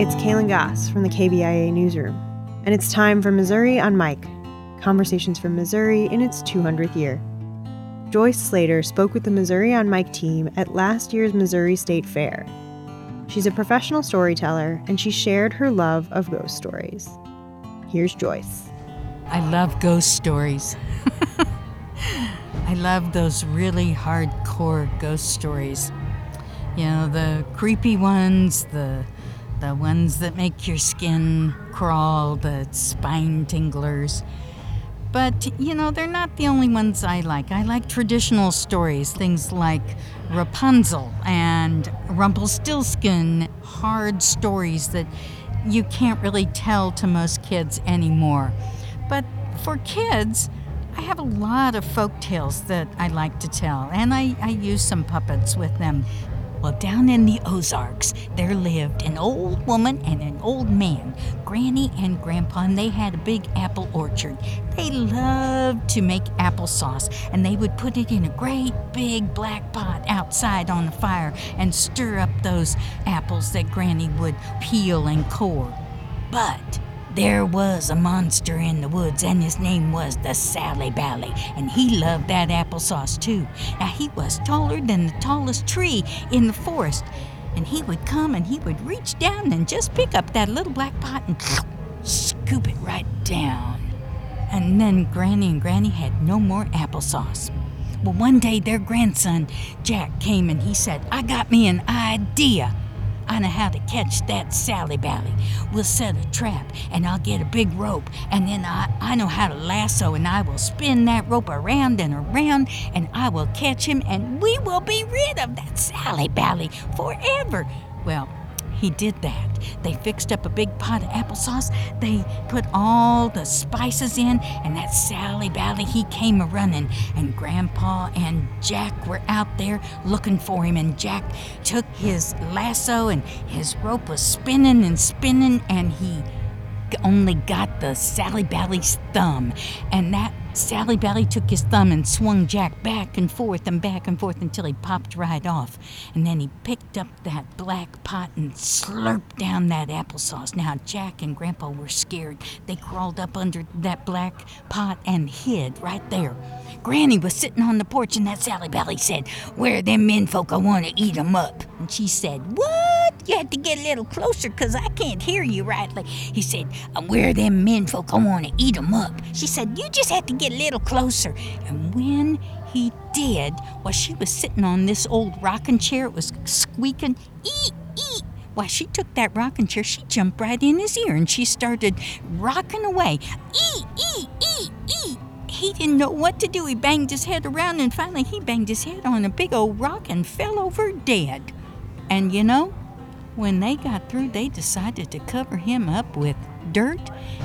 It's Kaylin Goss from the KBIA Newsroom, and it's time for Missouri on Mic Conversations from Missouri in its 200th year. Joyce Slater spoke with the Missouri on Mic team at last year's Missouri State Fair. She's a professional storyteller, and she shared her love of ghost stories. Here's Joyce. I love ghost stories. I love those really hardcore ghost stories. You know, the creepy ones, the the ones that make your skin crawl, the spine tinglers. But, you know, they're not the only ones I like. I like traditional stories, things like Rapunzel and Rumpelstiltskin, hard stories that you can't really tell to most kids anymore. But for kids, I have a lot of folk tales that I like to tell, and I, I use some puppets with them. Well, down in the Ozarks, there lived an old woman and an old man, Granny and Grandpa, and they had a big apple orchard. They loved to make applesauce, and they would put it in a great big black pot outside on the fire and stir up those apples that Granny would peel and core. But there was a monster in the woods, and his name was the Sally Bally, and he loved that applesauce too. Now, he was taller than the tallest tree in the forest, and he would come and he would reach down and just pick up that little black pot and scoop it right down. And then Granny and Granny had no more applesauce. Well, one day their grandson, Jack, came and he said, I got me an idea. I know how to catch that Sally Bally. We'll set a trap, and I'll get a big rope, and then I, I know how to lasso, and I will spin that rope around and around, and I will catch him, and we will be rid of that Sally Bally forever. Well, he did that. They fixed up a big pot of applesauce. They put all the spices in, and that Sally Bally, he came a running. And Grandpa and Jack were out there looking for him. And Jack took his lasso, and his rope was spinning and spinning, and he only got the Sally Bally's thumb. And that Sally Bally took his thumb and swung Jack back and forth and back and forth until he popped right off. And then he picked up that black pot and slurped down that applesauce. Now, Jack and Grandpa were scared. They crawled up under that black pot and hid right there. Granny was sitting on the porch, and that Sally Bally said, Where them men folk, I want to eat 'em up. And she said, What? You had to get a little closer, 'cause I can't hear you rightly. He said, um, Where them men folk, I want to eat 'em up. She said, You just have to get a little closer. And when he did, while she was sitting on this old rocking chair, it was squeaking, Eat, eat. Why, she took that rocking chair, she jumped right in his ear, and she started rocking away. Eat, eat, eat, eat he didn't know what to do. He banged his head around and finally he banged his head on a big old rock and fell over dead. And you know, when they got through, they decided to cover him up with dirt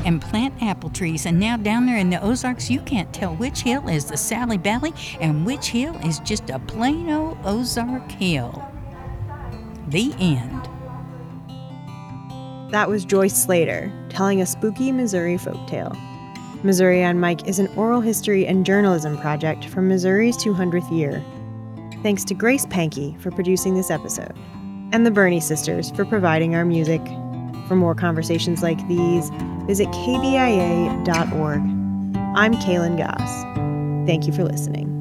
and plant apple trees. And now down there in the Ozarks, you can't tell which hill is the Sally Bally and which hill is just a plain old Ozark hill. The end. That was Joyce Slater telling a spooky Missouri folktale. Missouri on Mic is an oral history and journalism project from Missouri's 200th year. Thanks to Grace Pankey for producing this episode, and the Bernie sisters for providing our music. For more conversations like these, visit kbia.org. I'm Kaylin Goss. Thank you for listening.